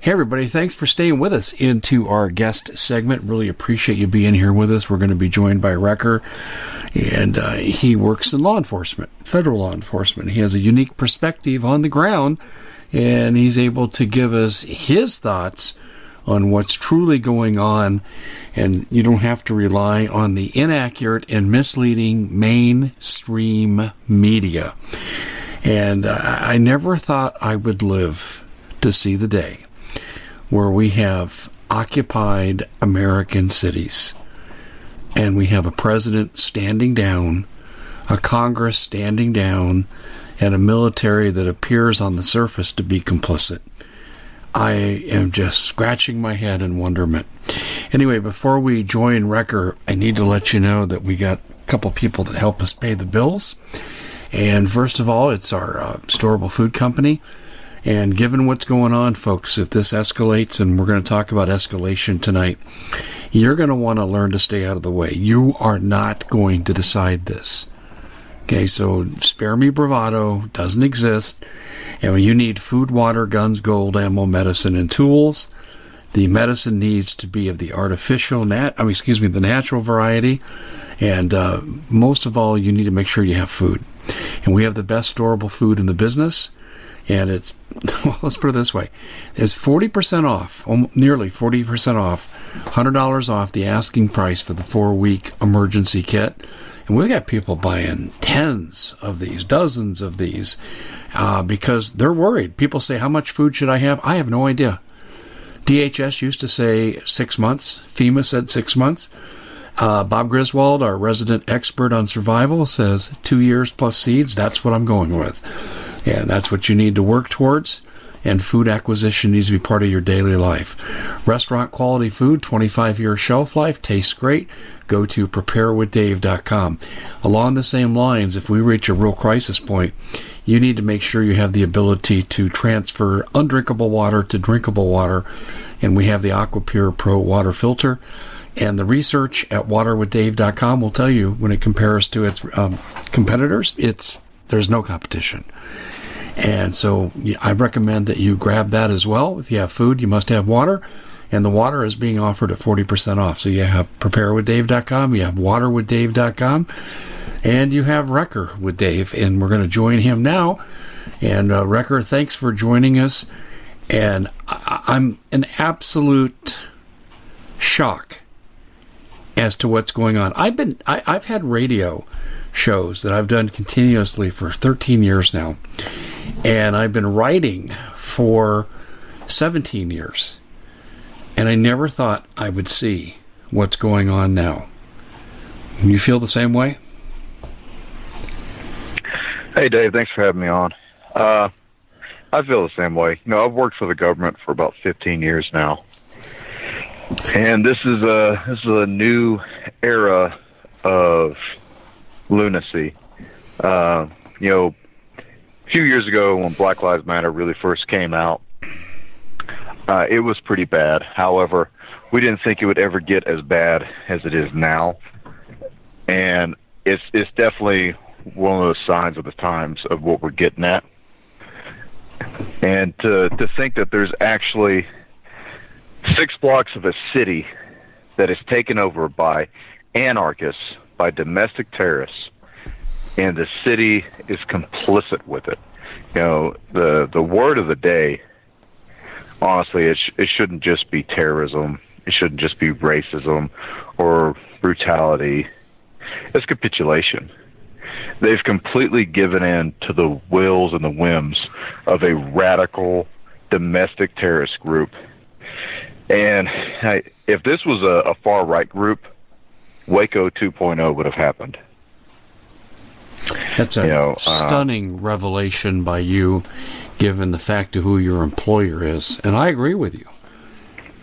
Hey, everybody, thanks for staying with us into our guest segment. Really appreciate you being here with us. We're going to be joined by Wrecker, and uh, he works in law enforcement, federal law enforcement. He has a unique perspective on the ground, and he's able to give us his thoughts on what's truly going on, and you don't have to rely on the inaccurate and misleading mainstream media. And uh, I never thought I would live to see the day where we have occupied American cities and we have a president standing down, a Congress standing down, and a military that appears on the surface to be complicit. I am just scratching my head in wonderment. Anyway, before we join Wrecker, I need to let you know that we got a couple people that help us pay the bills. And first of all, it's our uh, storable food company. And given what's going on, folks, if this escalates, and we're going to talk about escalation tonight, you're going to want to learn to stay out of the way. You are not going to decide this. Okay, so spare me bravado doesn't exist. And you need food, water, guns, gold, ammo, medicine, and tools, the medicine needs to be of the artificial, nat- I mean, excuse me, the natural variety. And uh, most of all, you need to make sure you have food. And we have the best storable food in the business and it's well, let's put it this way: it's forty percent off, nearly forty percent off, hundred dollars off the asking price for the four-week emergency kit. And we've got people buying tens of these, dozens of these, uh, because they're worried. People say, "How much food should I have?" I have no idea. DHS used to say six months. FEMA said six months. Uh, Bob Griswold, our resident expert on survival, says two years plus seeds. That's what I'm going with. And that's what you need to work towards. And food acquisition needs to be part of your daily life. Restaurant quality food, 25 year shelf life, tastes great. Go to preparewithdave.com. Along the same lines, if we reach a real crisis point, you need to make sure you have the ability to transfer undrinkable water to drinkable water. And we have the AquaPure Pro water filter. And the research at waterwithdave.com will tell you when it compares to its um, competitors, it's there's no competition. And so I recommend that you grab that as well. If you have food, you must have water. And the water is being offered at 40% off. So you have preparewithdave.com, you have waterwithdave.com, and you have Wrecker with Dave. And we're going to join him now. And uh, Wrecker, thanks for joining us. And I- I'm in absolute shock as to what's going on. I've been I, I've had radio shows that I've done continuously for 13 years now. And I've been writing for 17 years. And I never thought I would see what's going on now. You feel the same way? Hey, Dave. Thanks for having me on. Uh, I feel the same way. You know, I've worked for the government for about 15 years now, and this is a this is a new era of lunacy. Uh, you know, a few years ago when Black Lives Matter really first came out, uh, it was pretty bad. However, we didn't think it would ever get as bad as it is now, and it's it's definitely one of those signs of the times of what we're getting at. And to to think that there's actually six blocks of a city that is taken over by anarchists, by domestic terrorists, and the city is complicit with it. You know, the the word of the day. Honestly, it sh- it shouldn't just be terrorism. It shouldn't just be racism or brutality. It's capitulation they've completely given in to the wills and the whims of a radical domestic terrorist group. And if this was a, a far right group, Waco 2.0 would have happened. That's a you know, uh, stunning uh, revelation by you, given the fact of who your employer is. And I agree with you.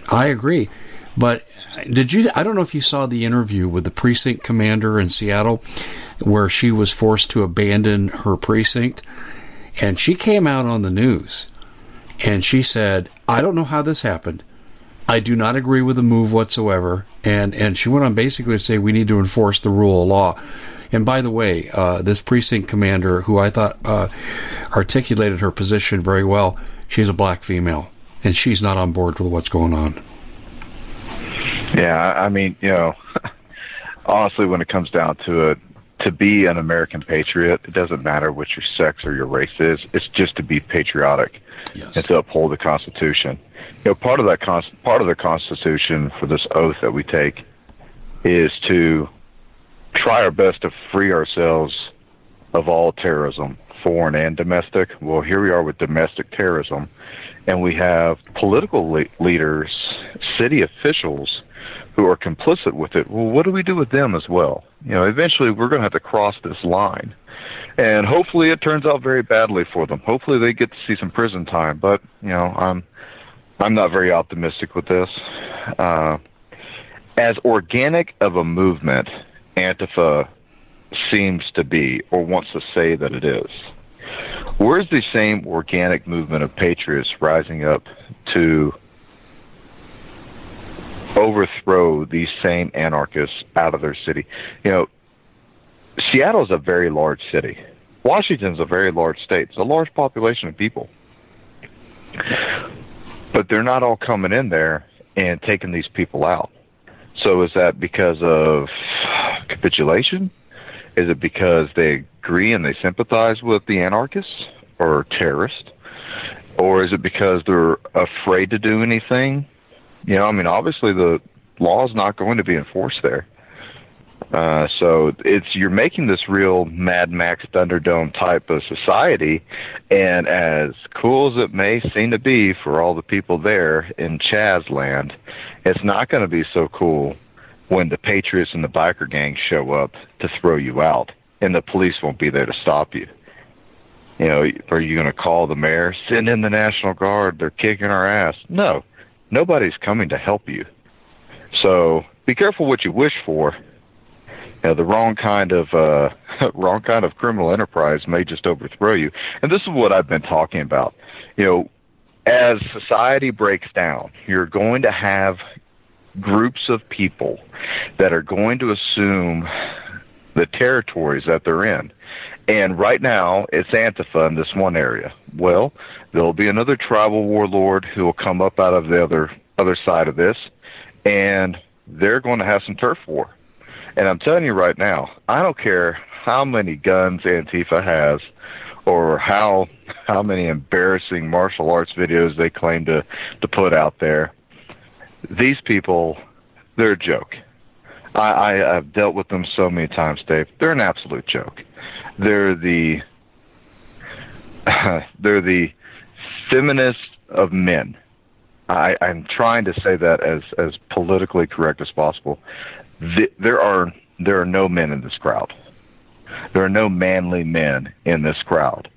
I agree. But did you? I don't know if you saw the interview with the precinct commander in Seattle where she was forced to abandon her precinct. And she came out on the news and she said, I don't know how this happened. I do not agree with the move whatsoever. And, and she went on basically to say we need to enforce the rule of law. And by the way, uh, this precinct commander, who I thought uh, articulated her position very well, she's a black female, and she's not on board with what's going on. Yeah, I mean, you know, honestly, when it comes down to it, to be an American patriot, it doesn't matter what your sex or your race is. It's just to be patriotic yes. and to uphold the Constitution. You know, part of that part of the Constitution for this oath that we take is to try our best to free ourselves of all terrorism, foreign and domestic. Well, here we are with domestic terrorism, and we have political le- leaders, city officials who are complicit with it, well, what do we do with them as well? You know, eventually we're going to have to cross this line. And hopefully it turns out very badly for them. Hopefully they get to see some prison time, but, you know, I'm I'm not very optimistic with this. Uh, as organic of a movement Antifa seems to be or wants to say that it is. Where's the same organic movement of patriots rising up to overthrow these same anarchists out of their city. You know, Seattle is a very large city. Washington's a very large state. It's a large population of people. But they're not all coming in there and taking these people out. So is that because of capitulation? Is it because they agree and they sympathize with the anarchists or terrorists? Or is it because they're afraid to do anything you know, I mean, obviously the law is not going to be enforced there. Uh, so it's you're making this real Mad Max Thunderdome type of society, and as cool as it may seem to be for all the people there in Chaz land, it's not going to be so cool when the Patriots and the biker gangs show up to throw you out, and the police won't be there to stop you. You know, are you going to call the mayor? Send in the National Guard. They're kicking our ass. No, nobody's coming to help you. So be careful what you wish for. You know, the wrong kind of uh, wrong kind of criminal enterprise may just overthrow you. And this is what I've been talking about. You know, as society breaks down, you're going to have groups of people that are going to assume the territories that they're in. And right now, it's Antifa in this one area. Well, there'll be another tribal warlord who will come up out of the other other side of this, and they're going to have some turf war. And I'm telling you right now, I don't care how many guns Antifa has, or how how many embarrassing martial arts videos they claim to to put out there. These people, they're a joke. I, I I've dealt with them so many times, Dave. They're an absolute joke. They're the they're the feminists of men. I, I'm trying to say that as as politically correct as possible. The, there are there are no men in this crowd. There are no manly men in this crowd.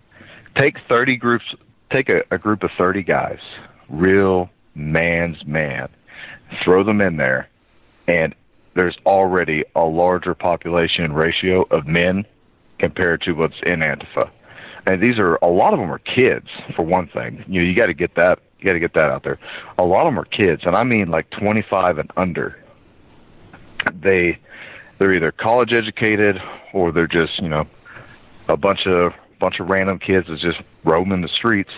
Take thirty groups. Take a, a group of thirty guys, real man's man. Throw them in there, and there's already a larger population ratio of men compared to what's in Antifa. And these are a lot of them are kids for one thing. You know, you got to get that you got to get that out there. A lot of them are kids, and I mean like 25 and under. They they're either college educated or they're just you know a bunch of bunch of random kids that just roaming the streets.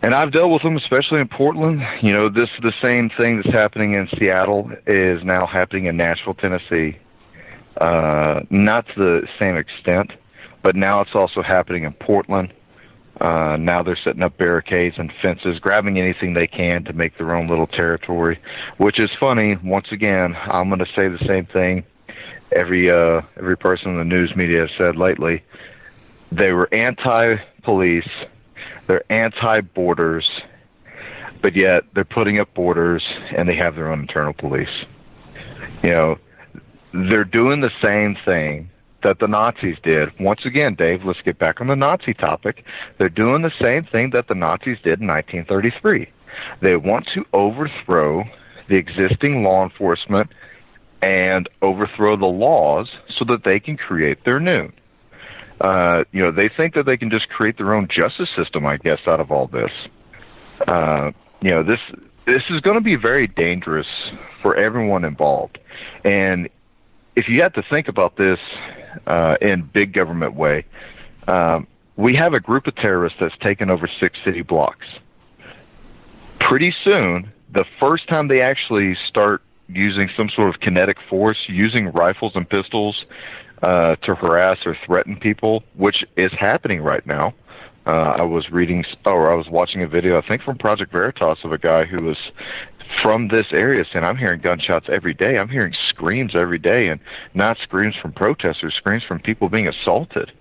And I've dealt with them, especially in Portland. You know, this the same thing that's happening in Seattle is now happening in Nashville, Tennessee. Uh, not to the same extent, but now it's also happening in Portland. Uh, now they're setting up barricades and fences, grabbing anything they can to make their own little territory, which is funny. Once again, I'm going to say the same thing every uh, every person in the news media has said lately. They were anti-police, they're anti-borders, but yet they're putting up borders and they have their own internal police. You know, they're doing the same thing that the Nazis did. Once again, Dave, let's get back on the Nazi topic. They're doing the same thing that the Nazis did in 1933. They want to overthrow the existing law enforcement and overthrow the laws so that they can create their new. Uh, you know, they think that they can just create their own justice system, I guess, out of all this. Uh, you know, this this is going to be very dangerous for everyone involved. And if you have to think about this uh, in big government way, um, we have a group of terrorists that's taken over six city blocks. Pretty soon, the first time they actually start using some sort of kinetic force, using rifles and pistols uh, to harass or threaten people, which is happening right now. Uh, I was reading, or I was watching a video, I think from Project Veritas, of a guy who was from this area saying, I'm hearing gunshots every day. I'm hearing screams every day, and not screams from protesters, screams from people being assaulted.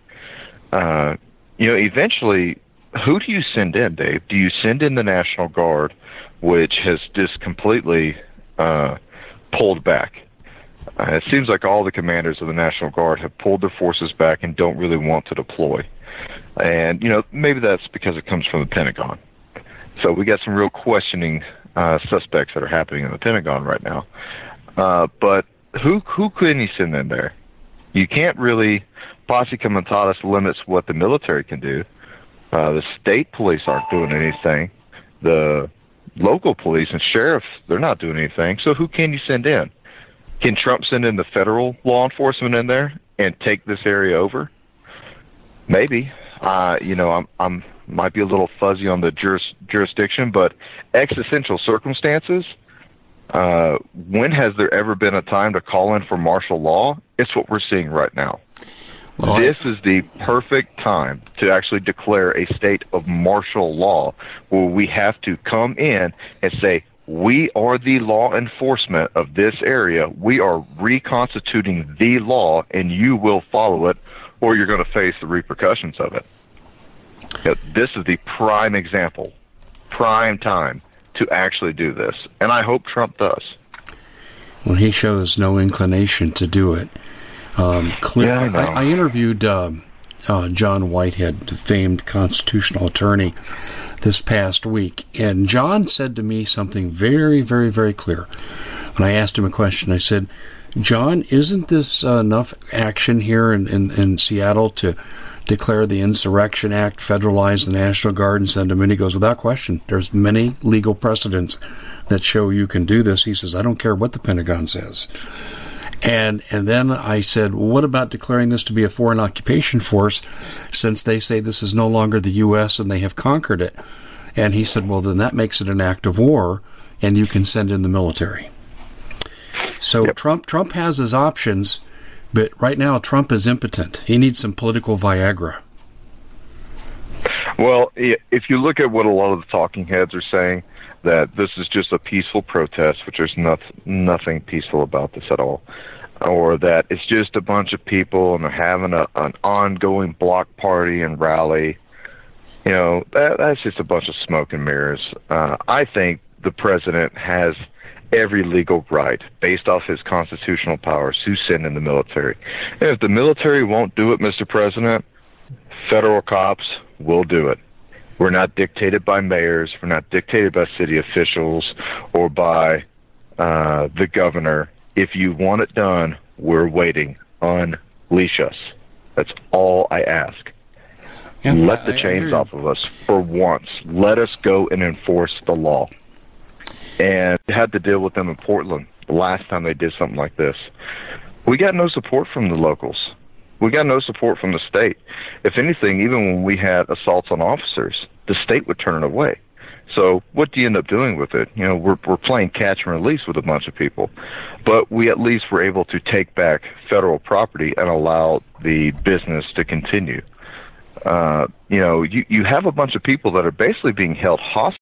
Uh, you know, eventually, who do you send in, Dave? Do you send in the National Guard, which has just completely uh, pulled back? Uh, it seems like all the commanders of the National Guard have pulled their forces back and don't really want to deploy. And, you know, maybe that's because it comes from the Pentagon. So we got some real questioning uh, suspects that are happening in the Pentagon right now. Uh, but who who can you send in there? You can't really. Posse Comitatus limits what the military can do. Uh, the state police aren't doing anything. The local police and sheriffs, they're not doing anything. So who can you send in? Can Trump send in the federal law enforcement in there and take this area over? Maybe. Uh, you know, I'm I'm might be a little fuzzy on the juris, jurisdiction, but existential circumstances. Uh, when has there ever been a time to call in for martial law? It's what we're seeing right now. Well, this is the perfect time to actually declare a state of martial law where we have to come in and say, we are the law enforcement of this area. We are reconstituting the law, and you will follow it, or you're going to face the repercussions of it. You know, this is the prime example, prime time to actually do this, and I hope Trump does. Well, he shows no inclination to do it. Um, clear, yeah, I, I, I, interviewed uh, uh, John Whitehead, the famed constitutional attorney, this past week, and John said to me something very, very, very clear. When I asked him a question, I said, "John, isn't this uh, enough action here in, in, in Seattle to declare the Insurrection Act, federalize the National Guard, and send them in. He goes, without question, there's many legal precedents that show you can do this. He says, I don't care what the Pentagon says. And and then I said, well, what about declaring this to be a foreign occupation force, since they say this is no longer the U.S. and they have conquered it? And he said, well, then that makes it an act of war, and you can send in the military. So yep. Trump Trump has his options but right now, Trump is impotent. He needs some political Viagra. Well, if you look at what a lot of the talking heads are saying, that this is just a peaceful protest, which there's not, nothing peaceful about this at all, or that it's just a bunch of people and they're having a, an ongoing block party and rally. You know, that, that's just a bunch of smoke and mirrors. Uh, I think the president has every legal right based off his constitutional powers to send in the military. And if the military won't do it, Mr. President, federal cops will do it. We're not dictated by mayors. We're not dictated by city officials or by uh, the governor. If you want it done, we're waiting. Unleash us. That's all I ask. Yeah, Let the chains off of us for once. Let us go and enforce the law. And had to deal with them in Portland the last time they did something like this. We got no support from the locals. We got no support from the state. If anything, even when we had assaults on officers, the state would turn it away. So what do you end up doing with it? You know, we're we're playing catch and release with a bunch of people, but we at least were able to take back federal property and allow the business to continue. Uh, you know, you you have a bunch of people that are basically being held hostage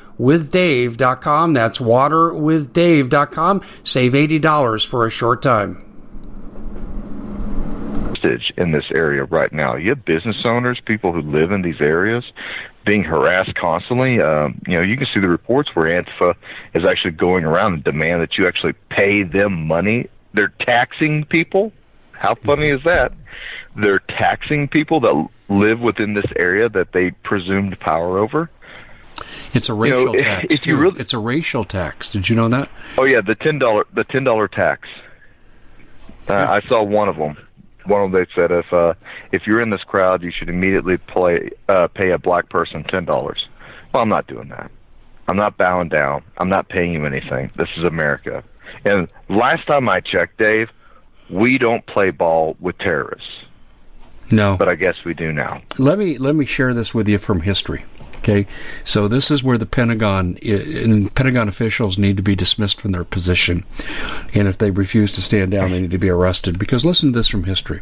waterwithdave.com. That's waterwithdave.com. Save $80 for a short time. In this area right now, you have business owners, people who live in these areas, being harassed constantly. Um, you know, you can see the reports where Antifa is actually going around and demand that you actually pay them money. They're taxing people. How funny is that? They're taxing people that live within this area that they presumed power over. It's a racial you know, tax. If you really, it's a racial tax. Did you know that? Oh yeah, the ten dollar the ten dollar tax. Uh, yeah. I saw one of them. One of them they said if uh, if you're in this crowd, you should immediately play uh, pay a black person ten dollars. Well, I'm not doing that. I'm not bowing down. I'm not paying you anything. This is America. And last time I checked, Dave, we don't play ball with terrorists. No, but I guess we do now. Let me let me share this with you from history. Okay, so this is where the Pentagon and Pentagon officials need to be dismissed from their position, and if they refuse to stand down, they need to be arrested. Because listen to this from history.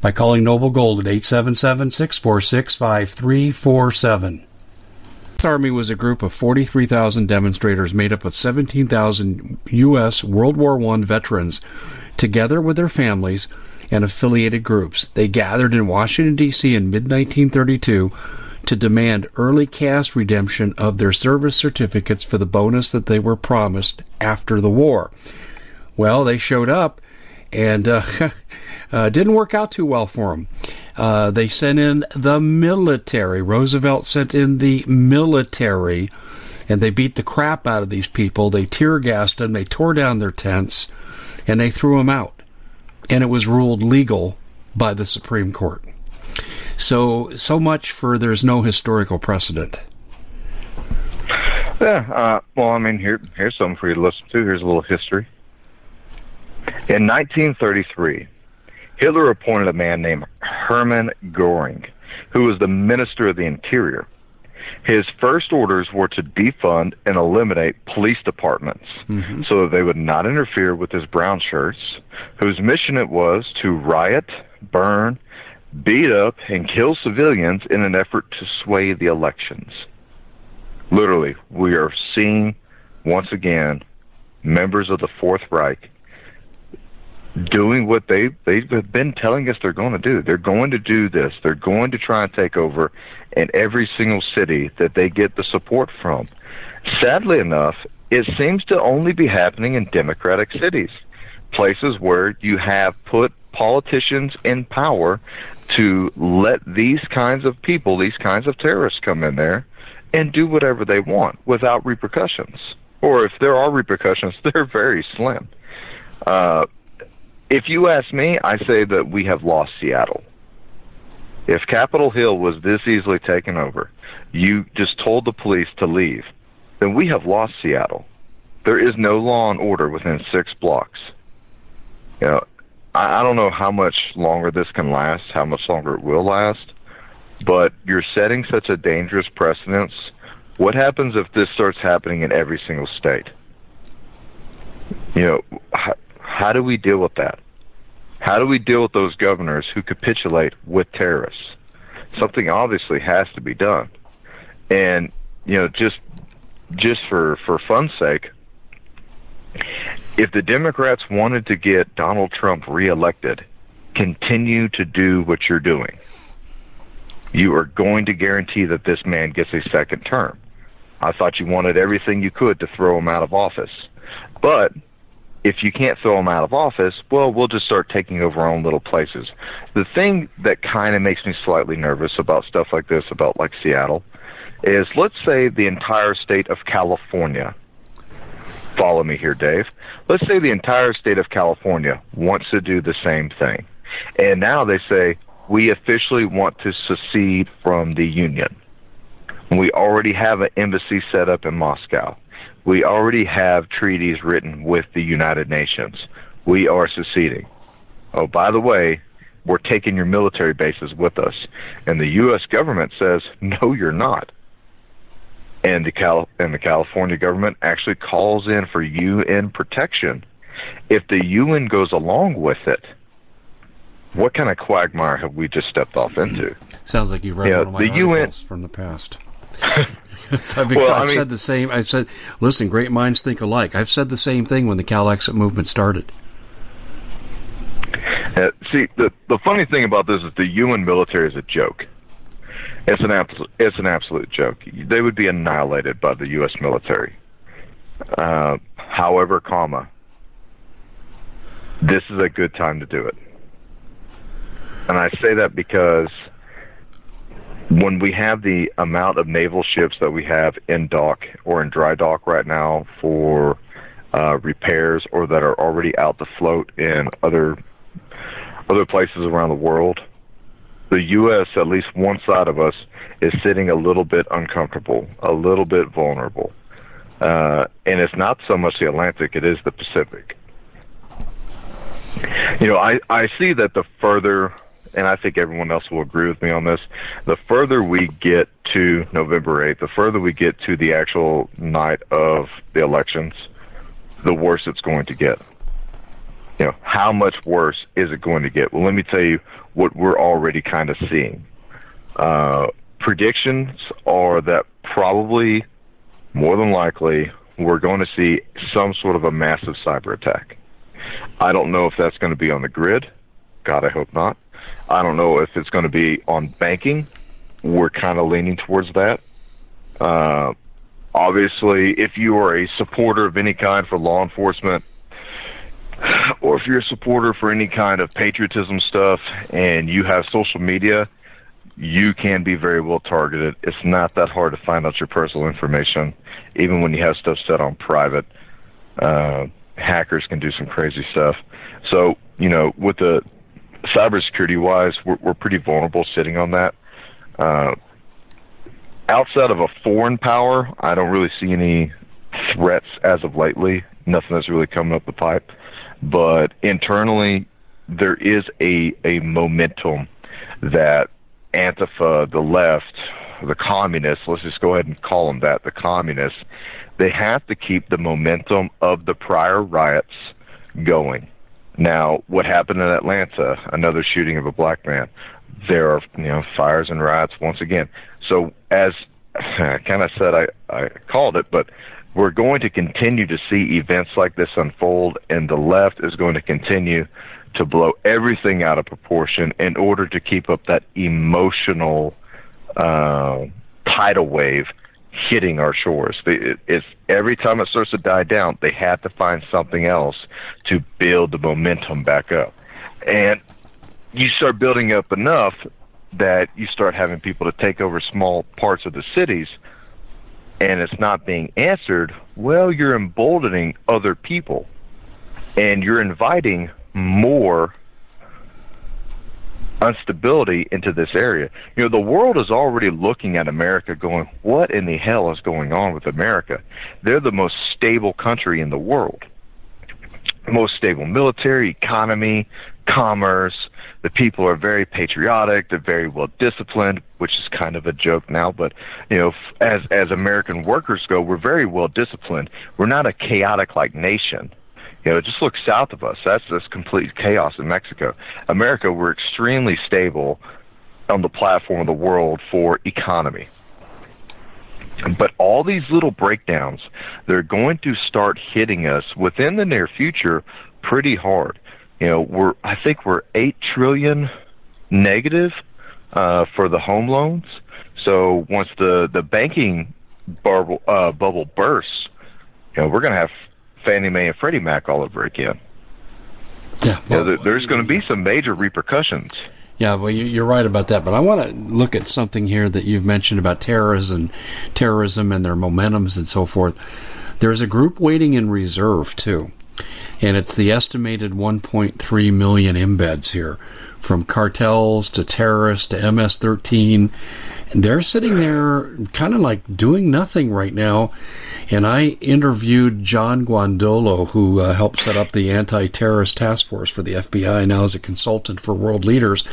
by calling Noble Gold at 877 646 5347. Army was a group of 43,000 demonstrators made up of 17,000 U.S. World War I veterans, together with their families and affiliated groups. They gathered in Washington, D.C. in mid 1932 to demand early cash redemption of their service certificates for the bonus that they were promised after the war. Well, they showed up and uh, uh, didn't work out too well for them. Uh, they sent in the military. Roosevelt sent in the military, and they beat the crap out of these people. They tear gassed them, they tore down their tents, and they threw them out. And it was ruled legal by the Supreme Court. So, so much for there's no historical precedent. Yeah, uh, well, I mean, here, here's something for you to listen to. Here's a little history. In 1933, Hitler appointed a man named Hermann Goring, who was the Minister of the Interior. His first orders were to defund and eliminate police departments mm-hmm. so that they would not interfere with his brown shirts, whose mission it was to riot, burn, beat up and kill civilians in an effort to sway the elections. Literally, we are seeing once again members of the Fourth Reich doing what they they've been telling us they're going to do. They're going to do this. They're going to try and take over in every single city that they get the support from. Sadly enough, it seems to only be happening in democratic cities, places where you have put politicians in power to let these kinds of people, these kinds of terrorists come in there and do whatever they want without repercussions. Or if there are repercussions, they're very slim. Uh, if you ask me, I say that we have lost Seattle. If Capitol Hill was this easily taken over, you just told the police to leave, then we have lost Seattle. There is no law and order within six blocks. You know, I, I don't know how much longer this can last, how much longer it will last, but you're setting such a dangerous precedence. What happens if this starts happening in every single state? You know, how, do we deal with that? How do we deal with those governors who capitulate with terrorists? Something obviously has to be done. And you know, just just for for fun's sake, if the Democrats wanted to get Donald Trump reelected, continue to do what you're doing. You are going to guarantee that this man gets a second term. I thought you wanted everything you could to throw him out of office. But if you can't throw them out of office, well, we'll just start taking over our own little places. The thing that kind of makes me slightly nervous about stuff like this, about like Seattle, is let's say the entire state of California follow me here, Dave. Let's say the entire state of California wants to do the same thing. And now they say, we officially want to secede from the Union. We already have an embassy set up in Moscow. We already have treaties written with the United Nations. We are seceding. Oh, by the way, we're taking your military bases with us. And the U.S. government says, no, you're not and the Cal and the California government actually calls in for UN protection. If the UN goes along with it, what kind of quagmire have we just stepped off into? Sounds like you've read one of my the UN from the past. I've, well, I've I mean, said the same. I've said, listen, great minds think alike. I've said the same thing when the Calexit movement started. Uh, see, the the funny thing about this is the UN military is a joke. It's an absolute, it's an absolute joke. They would be annihilated by the U.S. military. Uh, however, comma, this is a good time to do it. And I say that because when we have the amount of naval ships that we have in dock or in dry dock right now for uh, repairs or that are already out to float in other other places around the world, the U.S., at least one side of us, is sitting a little bit uncomfortable, a little bit vulnerable. Uh, and it's not so much the Atlantic, it is the Pacific. You know, I, I see that the further and I think everyone else will agree with me on this, the further we get to November 8th, the further we get to the actual night of the elections, the worse it's going to get. You know, how much worse is it going to get? Well, let me tell you what we're already kind of seeing. Uh, predictions are that probably, more than likely, we're going to see some sort of a massive cyber attack. I don't know if that's going to be on the grid. God, I hope not. I don't know if it's going to be on banking. We're kind of leaning towards that. Uh, obviously, if you are a supporter of any kind for law enforcement, or if you're a supporter for any kind of patriotism stuff and you have social media, you can be very well targeted. It's not that hard to find out your personal information, even when you have stuff set on private. Uh, hackers can do some crazy stuff. So, you know, with the cybersecurity wise, we're, we're pretty vulnerable sitting on that. Uh, outside of a foreign power, I don't really see any threats as of lately. Nothing that's really coming up the pipe. But internally, there is a, a momentum that Antifa, the left, the communists, let's just go ahead and call them that, the communists, they have to keep the momentum of the prior riots going. Now, what happened in Atlanta? Another shooting of a black man. There are, you know, fires and riots once again. So, as I kind of said, I, I called it, but we're going to continue to see events like this unfold, and the left is going to continue to blow everything out of proportion in order to keep up that emotional uh, tidal wave hitting our shores. It's every time it starts to die down, they have to find something else to build the momentum back up, and you start building up enough that you start having people to take over small parts of the cities and it's not being answered, well, you're emboldening other people and you're inviting more instability into this area. You know, the world is already looking at America going, what in the hell is going on with America? They're the most stable country in the world. Most stable military, economy, commerce. The people are very patriotic. They're very well disciplined, which is kind of a joke now. But you know, as as American workers go, we're very well disciplined. We're not a chaotic like nation. You know, just look south of us. That's just complete chaos in Mexico. America, we're extremely stable on the platform of the world for economy. But all these little breakdowns, they're going to start hitting us within the near future pretty hard. You know, we're I think we're eight trillion negative uh, for the home loans. So once the the banking bubble uh, bubble bursts, you know, we're going to have Fannie Mae and Freddie Mac all over again. Yeah, well, you know, there's going to be some major repercussions. Yeah, well, you're right about that. But I want to look at something here that you've mentioned about terrorism, terrorism and their momentums and so forth. There's a group waiting in reserve too, and it's the estimated 1.3 million embeds here, from cartels to terrorists to MS-13. They're sitting there, kind of like doing nothing right now and I interviewed John Guandolo, who uh, helped set up the anti-terrorist task force for the FBI, now as a consultant for world leaders.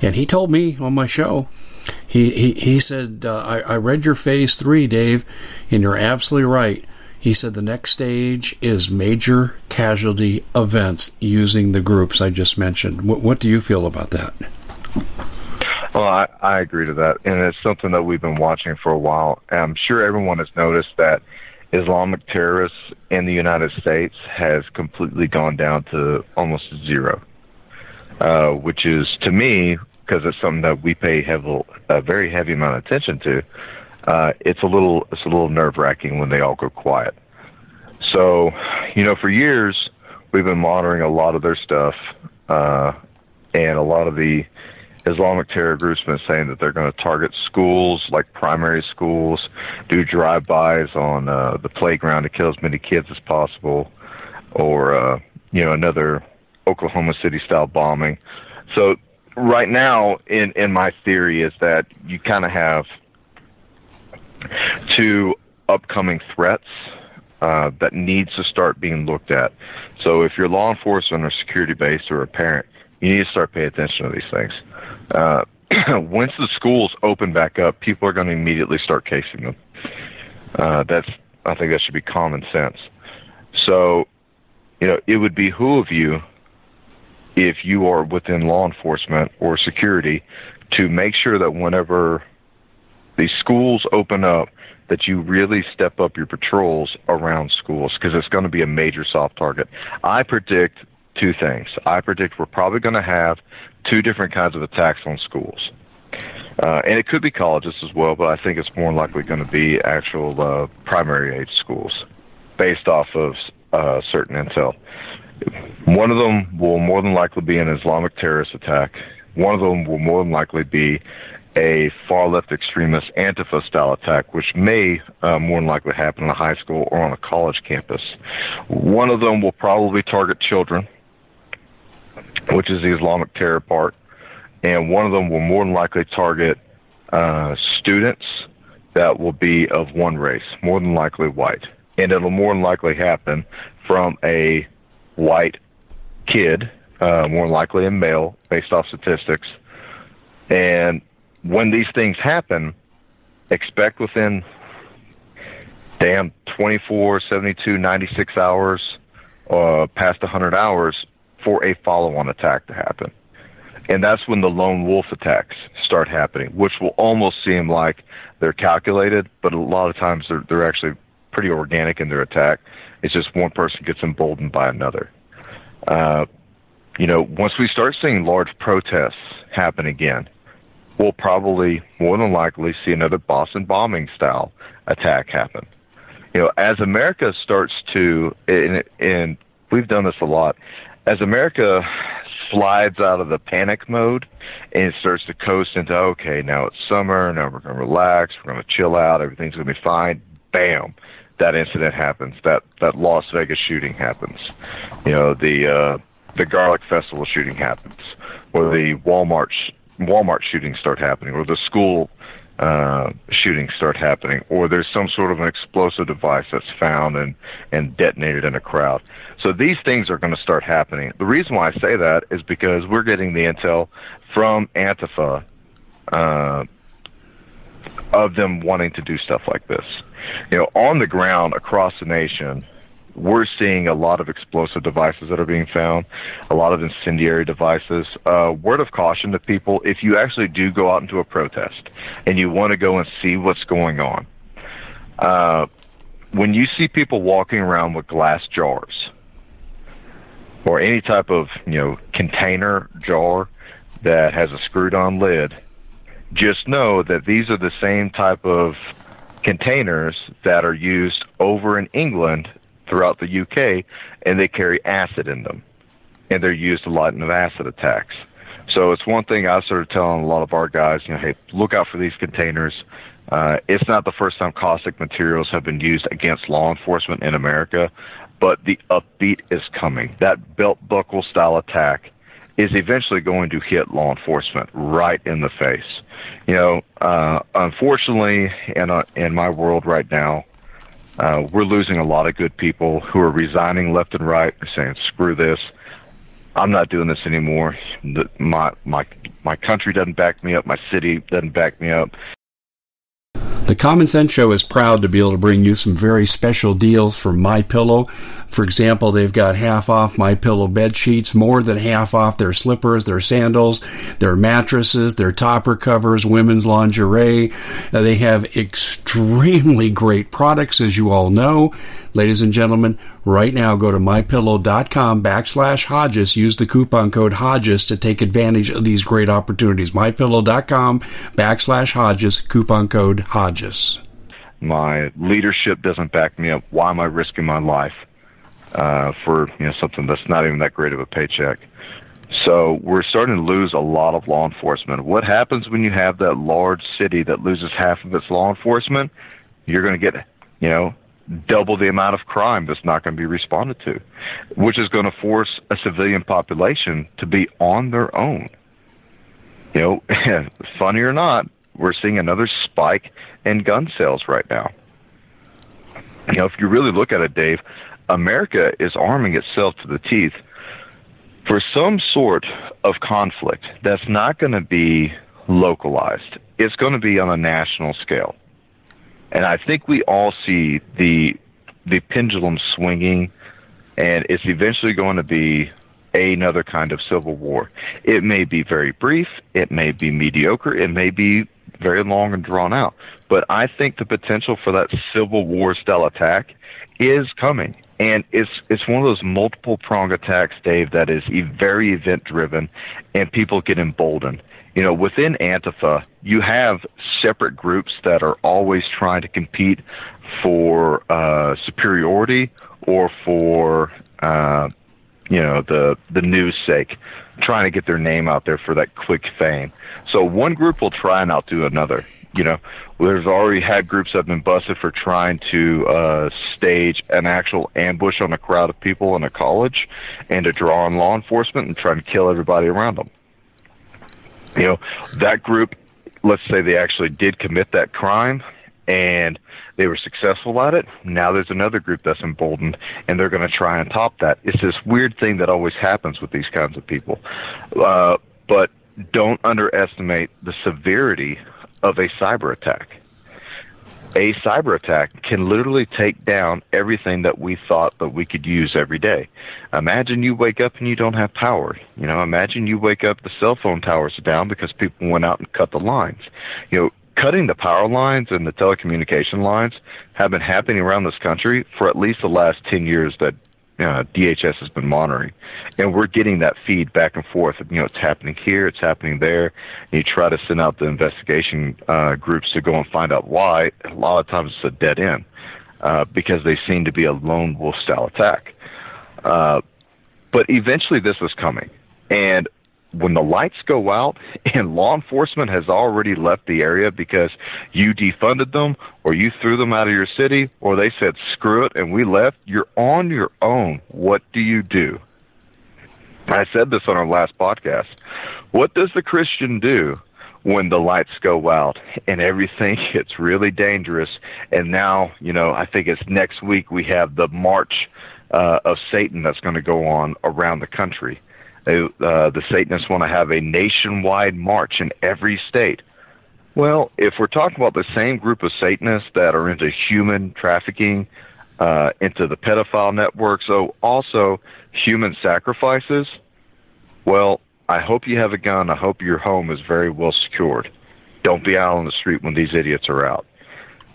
And he told me on my show, he he, he said, uh, I, I read your phase three, Dave, and you're absolutely right. He said the next stage is major casualty events using the groups I just mentioned. What, what do you feel about that? Well, I, I agree to that, and it's something that we've been watching for a while. I'm sure everyone has noticed that Islamic terrorists in the United States has completely gone down to almost zero, uh, which is to me because it's something that we pay heavy, a very heavy amount of attention to. Uh, it's a little it's a little nerve wracking when they all go quiet. So, you know, for years we've been monitoring a lot of their stuff, uh, and a lot of the Islamic terror groups been saying that they're going to target schools, like primary schools, do drive-bys on uh, the playground to kill as many kids as possible, or uh, you know another Oklahoma City style bombing. So right now, in in my theory, is that you kind of have two upcoming threats uh, that needs to start being looked at. So if you're law enforcement or security based or a parent, You need to start paying attention to these things. Uh, once the schools open back up, people are going to immediately start casing them. Uh, that's I think that should be common sense. So, you know, it would behoove you if you are within law enforcement or security to make sure that whenever these schools open up, that you really step up your patrols around schools because it's going to be a major soft target. I predict two things. I predict we're probably going to have two different kinds of attacks on schools. Uh, and it could be colleges as well, but I think it's more likely going to be actual uh, primary age schools based off of uh, certain intel. One of them will more than likely be an Islamic terrorist attack. One of them will more than likely be a far left extremist Antifa style attack, which may uh, more than likely happen in a high school or on a college campus. One of them will probably target children, which is the Islamic terror part and one of them will more than likely target uh, students that will be of one race, more than likely white, and it'll more than likely happen from a white kid, uh, more than likely a male, based off statistics. And when these things happen, expect within damn 24, 72, 96 hours, uh, past 100 hours for a follow-on attack to happen and that's when the lone wolf attacks start happening, which will almost seem like they're calculated, but a lot of times they're they're actually pretty organic in their attack. It's just one person gets emboldened by another. Uh, you know, once we start seeing large protests happen again, we'll probably more than likely see another Boston bombing style attack happen. You know, as America starts to, and, and we've done this a lot, as America slides out of the panic mode and it starts to coast into okay, now it's summer, now we're going to relax, we're going to chill out, everything's going to be fine. Bam, that incident happens. That that Las Vegas shooting happens. You know the uh, the Garlic Festival shooting happens, or the Walmart Walmart shootings start happening, or the school uh, shootings start happening, or there's some sort of an explosive device that's found and, and detonated in a crowd. So these things are going to start happening. The reason why I say that is because we're getting the intel from Antifa uh, of them wanting to do stuff like this. You know, on the ground across the nation, we're seeing a lot of explosive devices that are being found, a lot of incendiary devices. Uh, word of caution to people if you actually do go out into a protest and you want to go and see what's going on, uh, when you see people walking around with glass jars or any type of you know container jar that has a screwed on lid, just know that these are the same type of containers that are used over in England throughout the UK, and they carry acid in them, and they're used a lot in acid attacks. So it's one thing I started telling a lot of our guys, you know, hey, look out for these containers. Uh, it's not the first time caustic materials have been used against law enforcement in America, but the upbeat is coming. That belt buckle style attack is eventually going to hit law enforcement right in the face. You know, uh, unfortunately, in, uh, in my world right now, uh, we're losing a lot of good people who are resigning left and right, saying, "Screw this." I'm not doing this anymore. My my my country doesn't back me up. My city doesn't back me up. The Common Sense Show is proud to be able to bring you some very special deals from My Pillow. For example, they've got half off My Pillow bed sheets, more than half off their slippers, their sandals, their mattresses, their topper covers, women's lingerie. Uh, they have extremely great products, as you all know. Ladies and gentlemen, right now go to mypillow.com backslash Hodges. Use the coupon code Hodges to take advantage of these great opportunities. Mypillow.com backslash Hodges, coupon code Hodges. My leadership doesn't back me up. Why am I risking my life uh, for you know something that's not even that great of a paycheck? So we're starting to lose a lot of law enforcement. What happens when you have that large city that loses half of its law enforcement? You're going to get, you know, double the amount of crime that's not going to be responded to, which is going to force a civilian population to be on their own. You know, funny or not, we're seeing another spike in gun sales right now. You know, if you really look at it, Dave, America is arming itself to the teeth for some sort of conflict that's not going to be localized. It's going to be on a national scale. And I think we all see the the pendulum swinging and it's eventually going to be another kind of civil war. It may be very brief, it may be mediocre, it may be very long and drawn out. But I think the potential for that civil war style attack is coming. And it's it's one of those multiple prong attacks, Dave, that is very event driven and people get emboldened. You know, within Antifa, you have separate groups that are always trying to compete for uh, superiority or for uh, you know the the news sake, trying to get their name out there for that quick fame. So one group will try and outdo another. You know, there's already had groups that have been busted for trying to uh, stage an actual ambush on a crowd of people in a college and to draw on law enforcement and try and kill everybody around them. You know, that group, let's say they actually did commit that crime and they were successful at it. Now there's another group that's emboldened, and they're going to try and top that. It's this weird thing that always happens with these kinds of people. Uh, but don't underestimate the severity of a cyber attack. A cyber attack can literally take down everything that we thought that we could use every day. Imagine you wake up and you don't have power. You know, imagine you wake up the cell phone towers are down because people went out and cut the lines. You know, cutting the power lines and the telecommunication lines have been happening around this country for at least the last 10 years that uh, DHS has been monitoring. And we're getting that feed back and forth. You know, it's happening here, it's happening there. And you try to send out the investigation uh, groups to go and find out why. A lot of times it's a dead end uh, because they seem to be a lone wolf style attack. Uh, but eventually this was coming. And when the lights go out and law enforcement has already left the area because you defunded them or you threw them out of your city or they said screw it and we left, you're on your own. What do you do? I said this on our last podcast. What does the Christian do when the lights go out and everything gets really dangerous? And now, you know, I think it's next week we have the March uh, of Satan that's going to go on around the country they, uh, the Satanists want to have a nationwide march in every state. Well, if we're talking about the same group of Satanists that are into human trafficking, uh, into the pedophile networks, so also human sacrifices, well, I hope you have a gun. I hope your home is very well secured. Don't be out on the street when these idiots are out.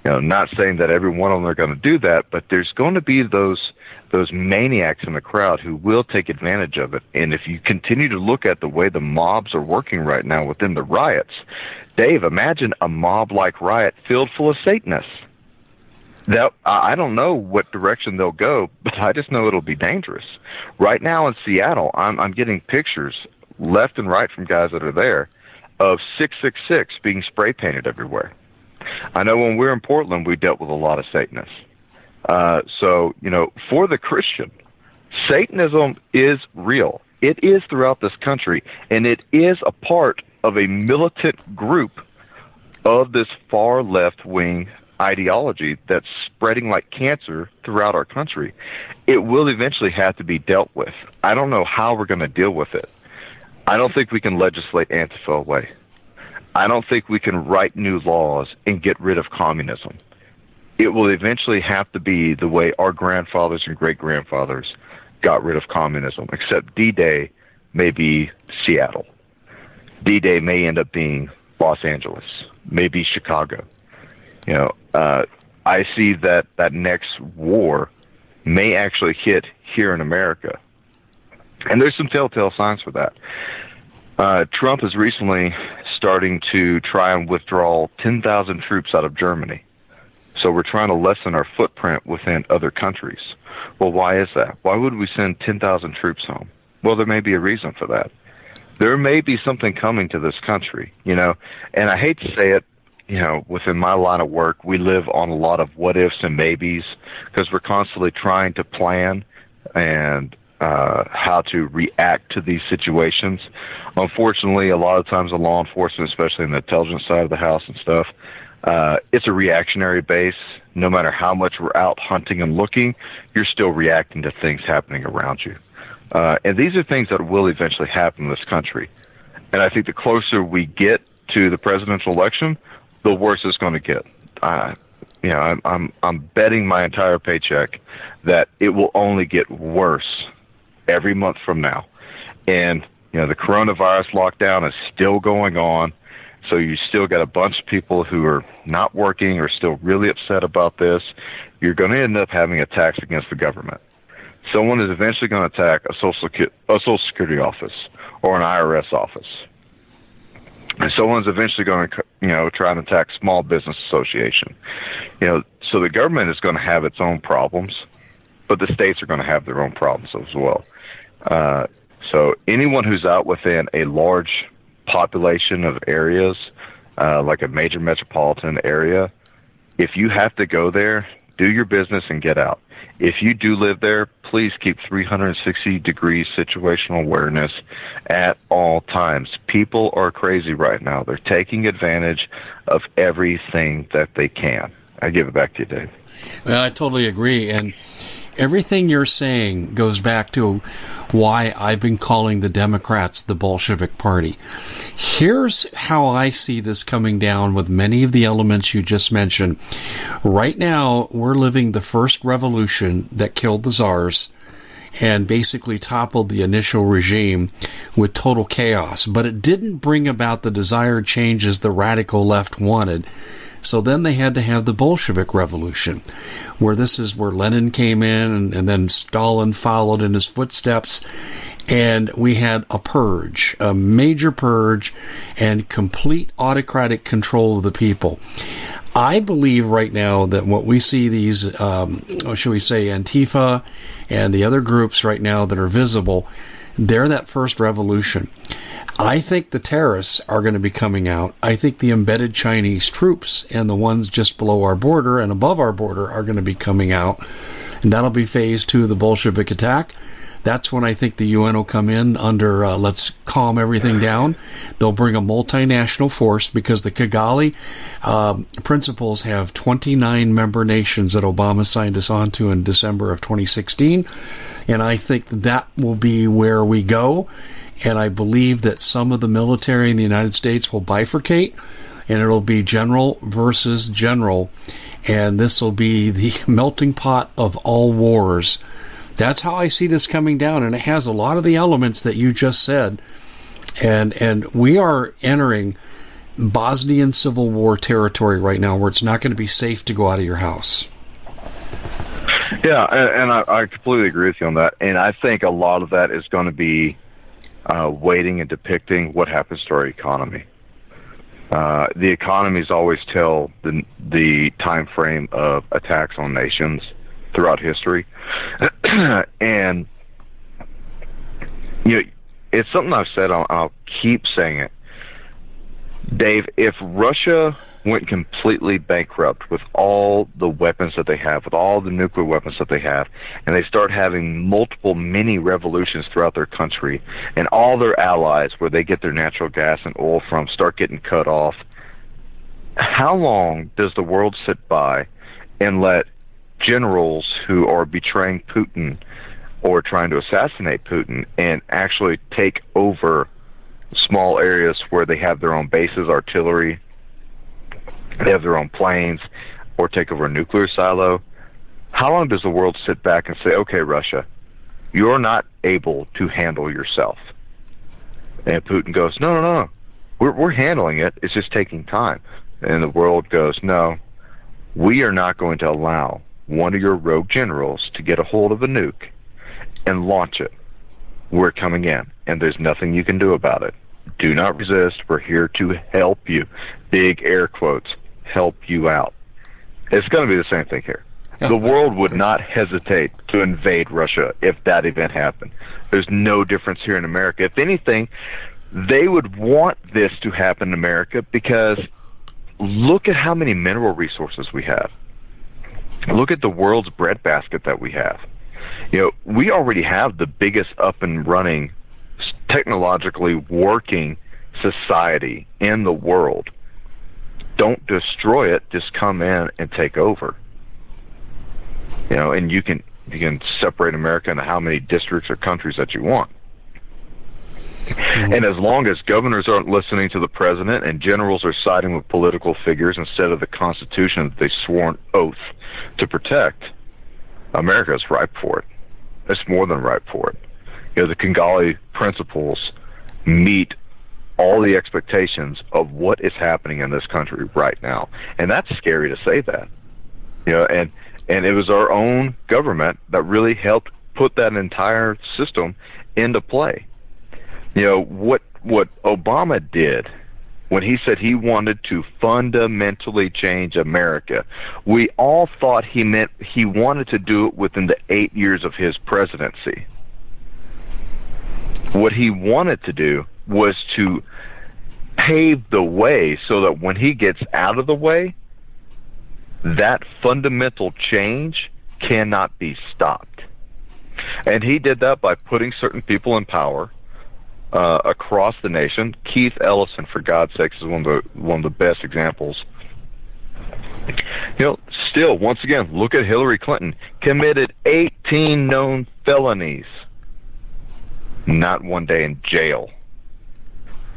You know, not saying that every one of them are going to do that, but there's going to be those those maniacs in the crowd who will take advantage of it. And if you continue to look at the way the mobs are working right now within the riots, Dave, imagine a mob like riot filled full of Satanists. That I don't know what direction they'll go, but I just know it'll be dangerous. Right now in Seattle, I'm I'm getting pictures left and right from guys that are there of 666 being spray painted everywhere. I know when we were in Portland, we dealt with a lot of Satanists. Uh, so, you know, for the Christian, Satanism is real. It is throughout this country, and it is a part of a militant group of this far left wing ideology that's spreading like cancer throughout our country. It will eventually have to be dealt with. I don't know how we're going to deal with it. I don't think we can legislate Antifa away. I don't think we can write new laws and get rid of communism it will eventually have to be the way our grandfathers and great grandfathers got rid of communism, except D Day may be Seattle. D Day may end up being Los Angeles, maybe Chicago. You know, uh, I see that that next war may actually hit here in America. And there's some telltale signs for that. Uh, Trump has recently starting to try and withdraw 10,000 troops out of Germany. So we're trying to lessen our footprint within other countries. Well, why is that? Why would we send 10,000 troops home? Well, there may be a reason for that. There may be something coming to this country, you know, and I hate to say it, you know, within my line of work, we live on a lot of what ifs and maybes because we're constantly trying to plan and uh, how to react to these situations. Unfortunately, a lot of times the law enforcement, especially in the intelligence side of the house and stuff, uh, it's a reactionary base. No matter how much we're out hunting and looking, you're still reacting to things happening around you. Uh, and these are things that will eventually happen in this country. And I think the closer we get to the presidential election, the worse it's going to get. Uh, you know, I'm, I'm I'm betting my entire paycheck that it will only get worse every month from now. And you know, the coronavirus lockdown is still going on. So you still got a bunch of people who are not working or still really upset about this. You're going to end up having attacks against the government. Someone is eventually going to attack a social a social security office or an IRS office, and someone's eventually going to you know try and attack small business association. You know, so the government is going to have its own problems, but the states are going to have their own problems as well. Uh, so anyone who's out within a large population of areas, uh, like a major metropolitan area, if you have to go there, do your business and get out. If you do live there, please keep 360 degree situational awareness at all times. People are crazy right now. They're taking advantage of everything that they can. I give it back to you, Dave. Well, I totally agree. And everything you're saying goes back to why I've been calling the Democrats the Bolshevik Party. Here's how I see this coming down with many of the elements you just mentioned. Right now, we're living the first revolution that killed the czars and basically toppled the initial regime with total chaos. But it didn't bring about the desired changes the radical left wanted. So then they had to have the Bolshevik Revolution, where this is where Lenin came in and, and then Stalin followed in his footsteps. And we had a purge, a major purge, and complete autocratic control of the people. I believe right now that what we see these, um, should we say, Antifa and the other groups right now that are visible, they're that first revolution. I think the terrorists are going to be coming out. I think the embedded Chinese troops and the ones just below our border and above our border are going to be coming out. And that'll be phase two of the Bolshevik attack. That's when I think the UN will come in under uh, let's calm everything down. They'll bring a multinational force because the Kigali uh, principles have 29 member nations that Obama signed us onto in December of 2016. And I think that will be where we go and I believe that some of the military in the United States will bifurcate, and it'll be general versus general, and this will be the melting pot of all wars. That's how I see this coming down, and it has a lot of the elements that you just said, and and we are entering Bosnian Civil War territory right now, where it's not going to be safe to go out of your house. Yeah, and, I, I completely agree with you on that. And I think a lot of that is going to be uh, waiting and depicting what happens to our economy. Uh, the economies always tell the the time frame of attacks on nations throughout history, and you know, it's something I've said. I'll, I'll keep saying it. Dave, if Russia went completely bankrupt with all the weapons that they have, with all the nuclear weapons that they have, and they start having multiple mini revolutions throughout their country, and all their allies, where they get their natural gas and oil from, start getting cut off, how long does the world sit by and let generals who are betraying Putin or trying to assassinate Putin and actually take over small areas where they have their own bases, artillery, they have their own planes, or take over a nuclear silo. How long does the world sit back and say, okay, Russia, you're not able to handle yourself? And Putin goes, no, no, no, we're, we're handling it. It's just taking time. And the world goes, no, we are not going to allow one of your rogue generals to get a hold of a nuke and launch it. We're coming in, and there's nothing you can do about it. Do not resist. We're here to help you. Big air quotes. Help you out. It's going to be the same thing here. The world would not hesitate to invade Russia if that event happened. There's no difference here in America. If anything, they would want this to happen in America because look at how many mineral resources we have. Look at the world's breadbasket that we have. You know, we already have the biggest up and running technologically working society in the world. Don't destroy it, just come in and take over. You know, and you can you can separate America into how many districts or countries that you want. And as long as governors aren't listening to the president and generals are siding with political figures instead of the Constitution that they swore an oath to protect, America is ripe for it. It's more than ripe for it. You know, the Kigali principles meet all the expectations of what is happening in this country right now. And that's scary to say that. You know, and and it was our own government that really helped put that entire system into play. You know, what what Obama did when he said he wanted to fundamentally change America, we all thought he meant he wanted to do it within the 8 years of his presidency. What he wanted to do was to pave the way so that when he gets out of the way, that fundamental change cannot be stopped. And he did that by putting certain people in power uh, across the nation. Keith Ellison, for God's sakes, is one of the one of the best examples. You know, still, once again, look at Hillary Clinton committed 18 known felonies. Not one day in jail.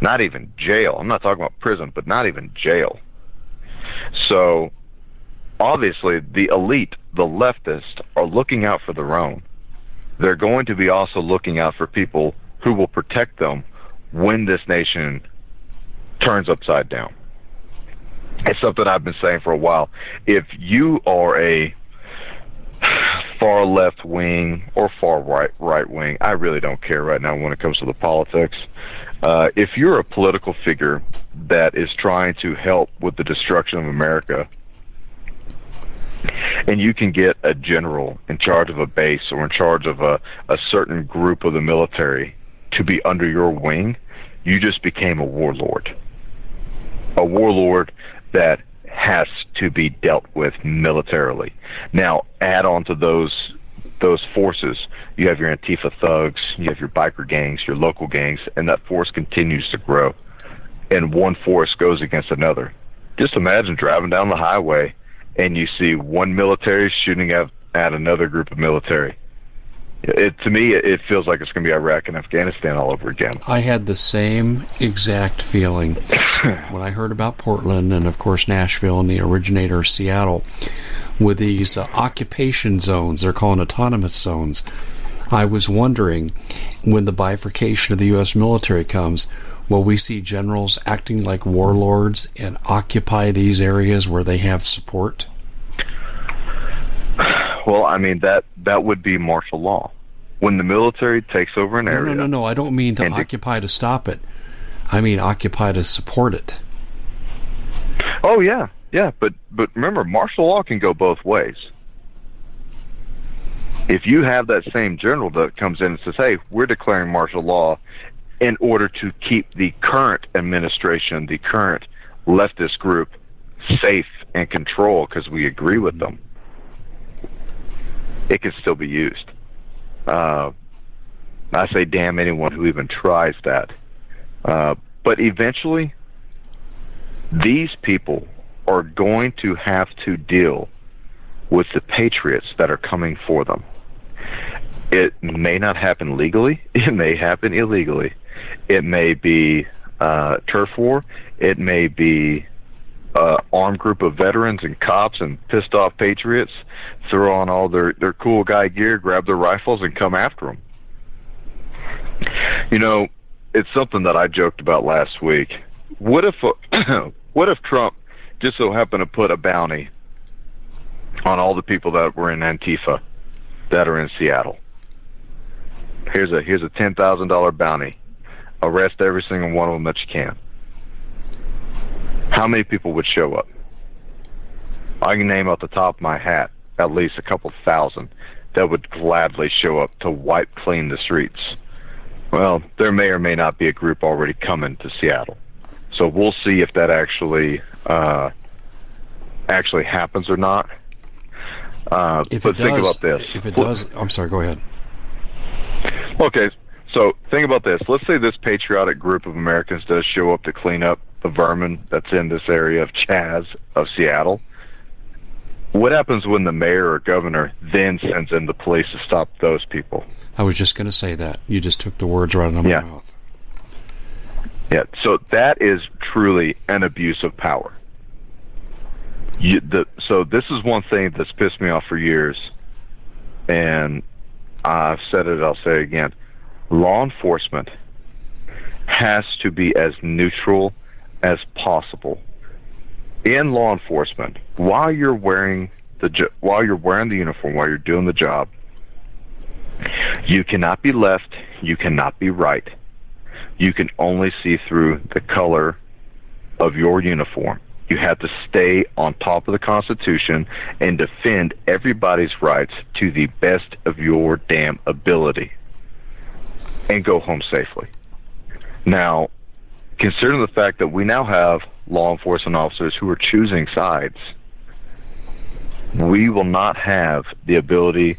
Not even jail. I'm not talking about prison, but not even jail. So, obviously, the elite, the leftists, are looking out for their own. They're going to be also looking out for people who will protect them when this nation turns upside down. It's something I've been saying for a while. If you are a far left wing or far right right wing, I really don't care right now when it comes to the politics. Uh, if you're a political figure that is trying to help with the destruction of America, and you can get a general in charge of a base or in charge of a, a certain group of the military to be under your wing, you just became a warlord. A warlord that has to be dealt with militarily. Now, add on to those those forces, you have your Antifa thugs, you have your biker gangs, your local gangs, and that force continues to grow. And one force goes against another. Just imagine driving down the highway and you see one military shooting at, at another group of military it to me it feels like it's going to be Iraq and Afghanistan all over again. I had the same exact feeling when I heard about Portland and of course Nashville and the originator of Seattle with these uh, occupation zones. They're called autonomous zones. I was wondering when the bifurcation of the U.S. military comes, will we see generals acting like warlords and occupy these areas where they have support? Well, I mean that that would be martial law. When the military takes over an area. No, no, no, no. I don't mean to occupy to stop it. I mean occupy to support it. Oh yeah, yeah. But but remember, martial law can go both ways. If you have that same general that comes in and says, "Hey, we're declaring martial law in order to keep the current administration, the current leftist group, safe and control because we agree with them," it can still be used. Uh, I say, damn anyone who even tries that. Uh, but eventually, these people are going to have to deal with the patriots that are coming for them. It may not happen legally. It may happen illegally. It may be uh, turf war. It may be uh, armed group of veterans and cops and pissed off patriots throw on all their their cool guy gear, grab their rifles, and come after them. You know, it's something that I joked about last week. What if what if Trump just so happened to put a bounty on all the people that were in Antifa that are in Seattle? Here's a here's a ten thousand dollar bounty. Arrest every single one of them that you can how many people would show up? I can name off the top of my hat at least a couple thousand that would gladly show up to wipe clean the streets. Well, there may or may not be a group already coming to Seattle, so we'll see if that actually uh, actually happens or not. Uh, if but think about this. If it does, I'm sorry. Go ahead. Okay, so think about this. Let's say this patriotic group of Americans does show up to clean up the vermin that's in this area of Chaz of Seattle. what happens when the mayor or governor then sends in the police to stop those people? I was just going to say that. You just took the words right out of my Yeah. mouth. Yeah, so that is truly an abuse of power. You, the, so this is one thing that's pissed me off for years, and I've said it. I'll say it again. Law enforcement has to be as neutral as possible in law enforcement while you're wearing the while you're wearing the uniform while you're doing the job. You cannot be left. You cannot be right you can only see through the color of your uniform. You have to stay on top of the Constitution and defend everybody's rights to the best of your damn ability and go home safely. Now, considering the fact that we now have law enforcement officers who are choosing sides, we will not have the ability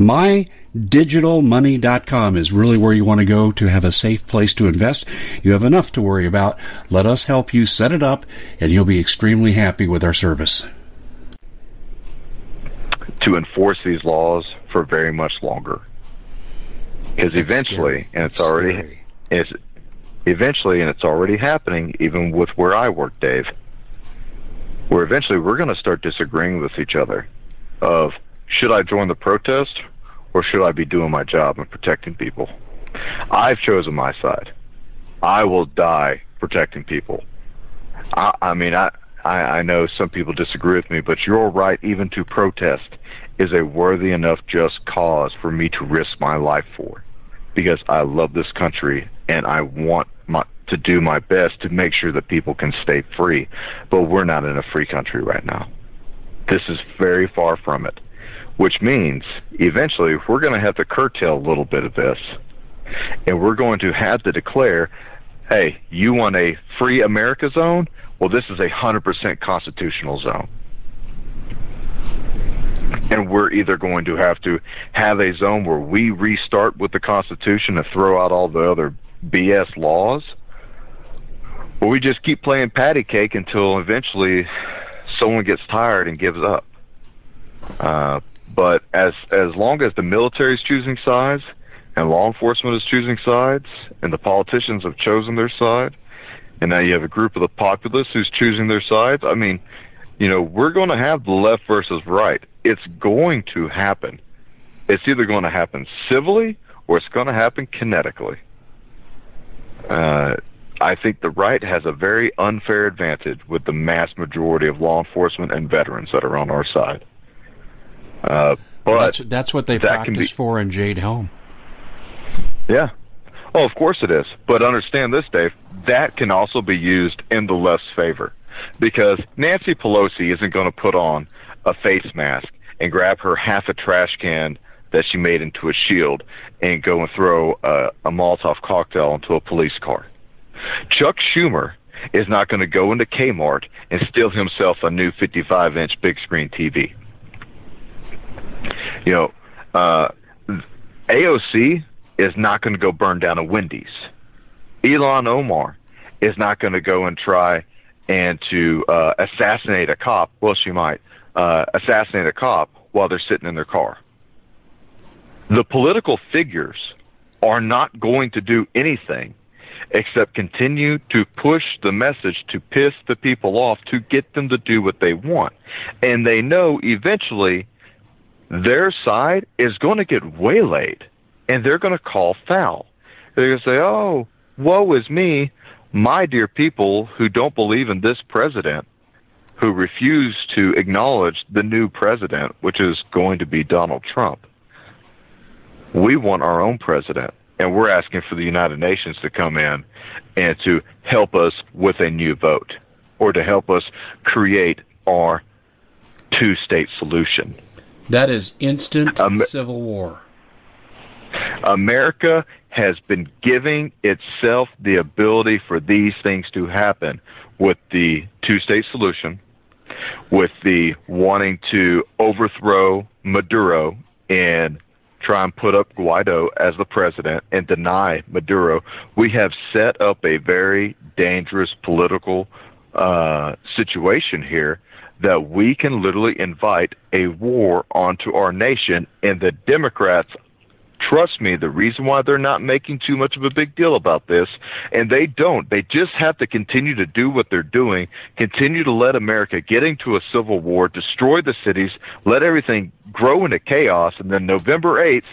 MyDigitalMoney.com is really where you want to go to have a safe place to invest. You have enough to worry about. Let us help you set it up, and you'll be extremely happy with our service. to enforce these laws for very much longer. Because eventually, and it's, already, it's eventually, and it's already happening, even with where I work, Dave. Where eventually we're going to start disagreeing with each other. Of should I join the protest or should I be doing my job and protecting people? I've chosen my side. I will die protecting people. I, I mean, I, I I know some people disagree with me, but your right even to protest is a worthy enough just cause for me to risk my life for, because I love this country and I want my, to do my best to make sure that people can stay free. But we're not in a free country right now. This is very far from it, which means eventually we're going to have to curtail a little bit of this, and we're going to have to declare hey, you want a free America zone? Well, this is a 100% constitutional zone. And we're either going to have to have a zone where we restart with the Constitution and throw out all the other BS laws, or we just keep playing patty cake until eventually someone gets tired and gives up. Uh, but as as long as the military is choosing sides, and law enforcement is choosing sides, and the politicians have chosen their side, and now you have a group of the populace who's choosing their sides. I mean, you know, we're going to have the left versus right. It's going to happen. It's either going to happen civilly or it's going to happen kinetically. Uh, I think the right has a very unfair advantage with the mass majority of law enforcement and veterans that are on our side. Uh, but that's, that's what they that practice be- for in Jade Helm. Yeah. Oh, of course it is. But understand this, Dave. That can also be used in the left's favor. Because Nancy Pelosi isn't going to put on a face mask and grab her half a trash can that she made into a shield and go and throw a, a Molotov cocktail into a police car. Chuck Schumer is not going to go into Kmart and steal himself a new 55 inch big screen TV. You know, uh, AOC is not going to go burn down a Wendy's. Ilhan Omar is not going to go and try and to uh, assassinate a cop. Well, she might uh, assassinate a cop while they're sitting in their car. The political figures are not going to do anything except continue to push the message to piss the people off to get them to do what they want. And they know eventually their side is going to get waylaid and they're going to call foul. They're going to say, oh, woe is me. my dear people who don't believe in this president, who refuse to acknowledge the new president, which is going to be Donald Trump. We want our own president, and we're asking for the United Nations to come in and to help us with a new vote or to help us create our two state solution. That is instant um, civil war. America has been giving itself the ability for these things to happen with the two state solution, with the wanting to overthrow Maduro and try and put up Guaido as the president and deny Maduro. We have set up a very dangerous political uh, situation here that we can literally invite a war onto our nation, and the Democrats trust me, the reason why they're not making too much of a big deal about this, and they don't, they just have to continue to do what they're doing, continue to let America get into a civil war, destroy the cities, let everything grow into chaos, and then November 8th,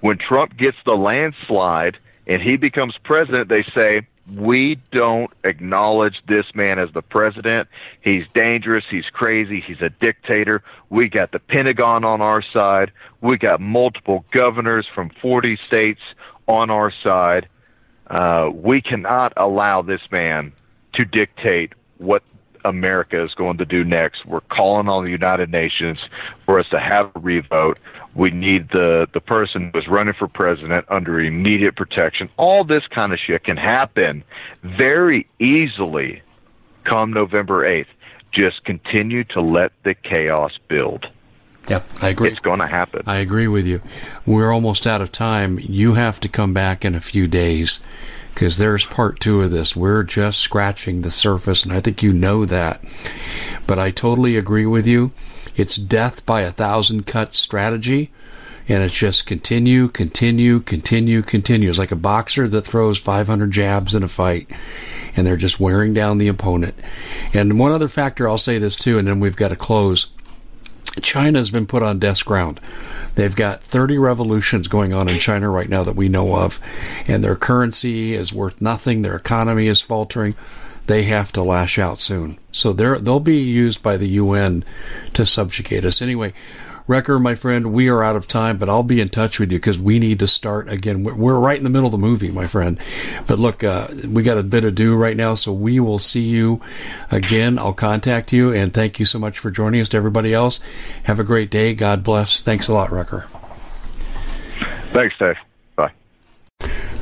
when Trump gets the landslide and he becomes president, they say, we don't acknowledge this man as the president. He's dangerous. He's crazy. He's a dictator. We got the Pentagon on our side. We got multiple governors from 40 states on our side. Uh, we cannot allow this man to dictate what America is going to do next. We're calling on the United Nations for us to have a revote. We need the the person who is running for president under immediate protection. All this kind of shit can happen very easily come November 8th. Just continue to let the chaos build. Yeah, I agree. It's going to happen. I agree with you. We're almost out of time. You have to come back in a few days because there's part two of this. We're just scratching the surface, and I think you know that. But I totally agree with you. It's death by a thousand cuts strategy, and it's just continue, continue, continue, continue. It's like a boxer that throws 500 jabs in a fight, and they're just wearing down the opponent. And one other factor, I'll say this too, and then we've got to close. China's been put on death ground. They've got 30 revolutions going on in China right now that we know of, and their currency is worth nothing. Their economy is faltering. They have to lash out soon. So they're, they'll be used by the UN to subjugate us. Anyway, Wrecker, my friend, we are out of time, but I'll be in touch with you because we need to start again. We're right in the middle of the movie, my friend. But look, uh, we got a bit of do right now, so we will see you again. I'll contact you, and thank you so much for joining us. To everybody else, have a great day. God bless. Thanks a lot, Wrecker. Thanks, Dave.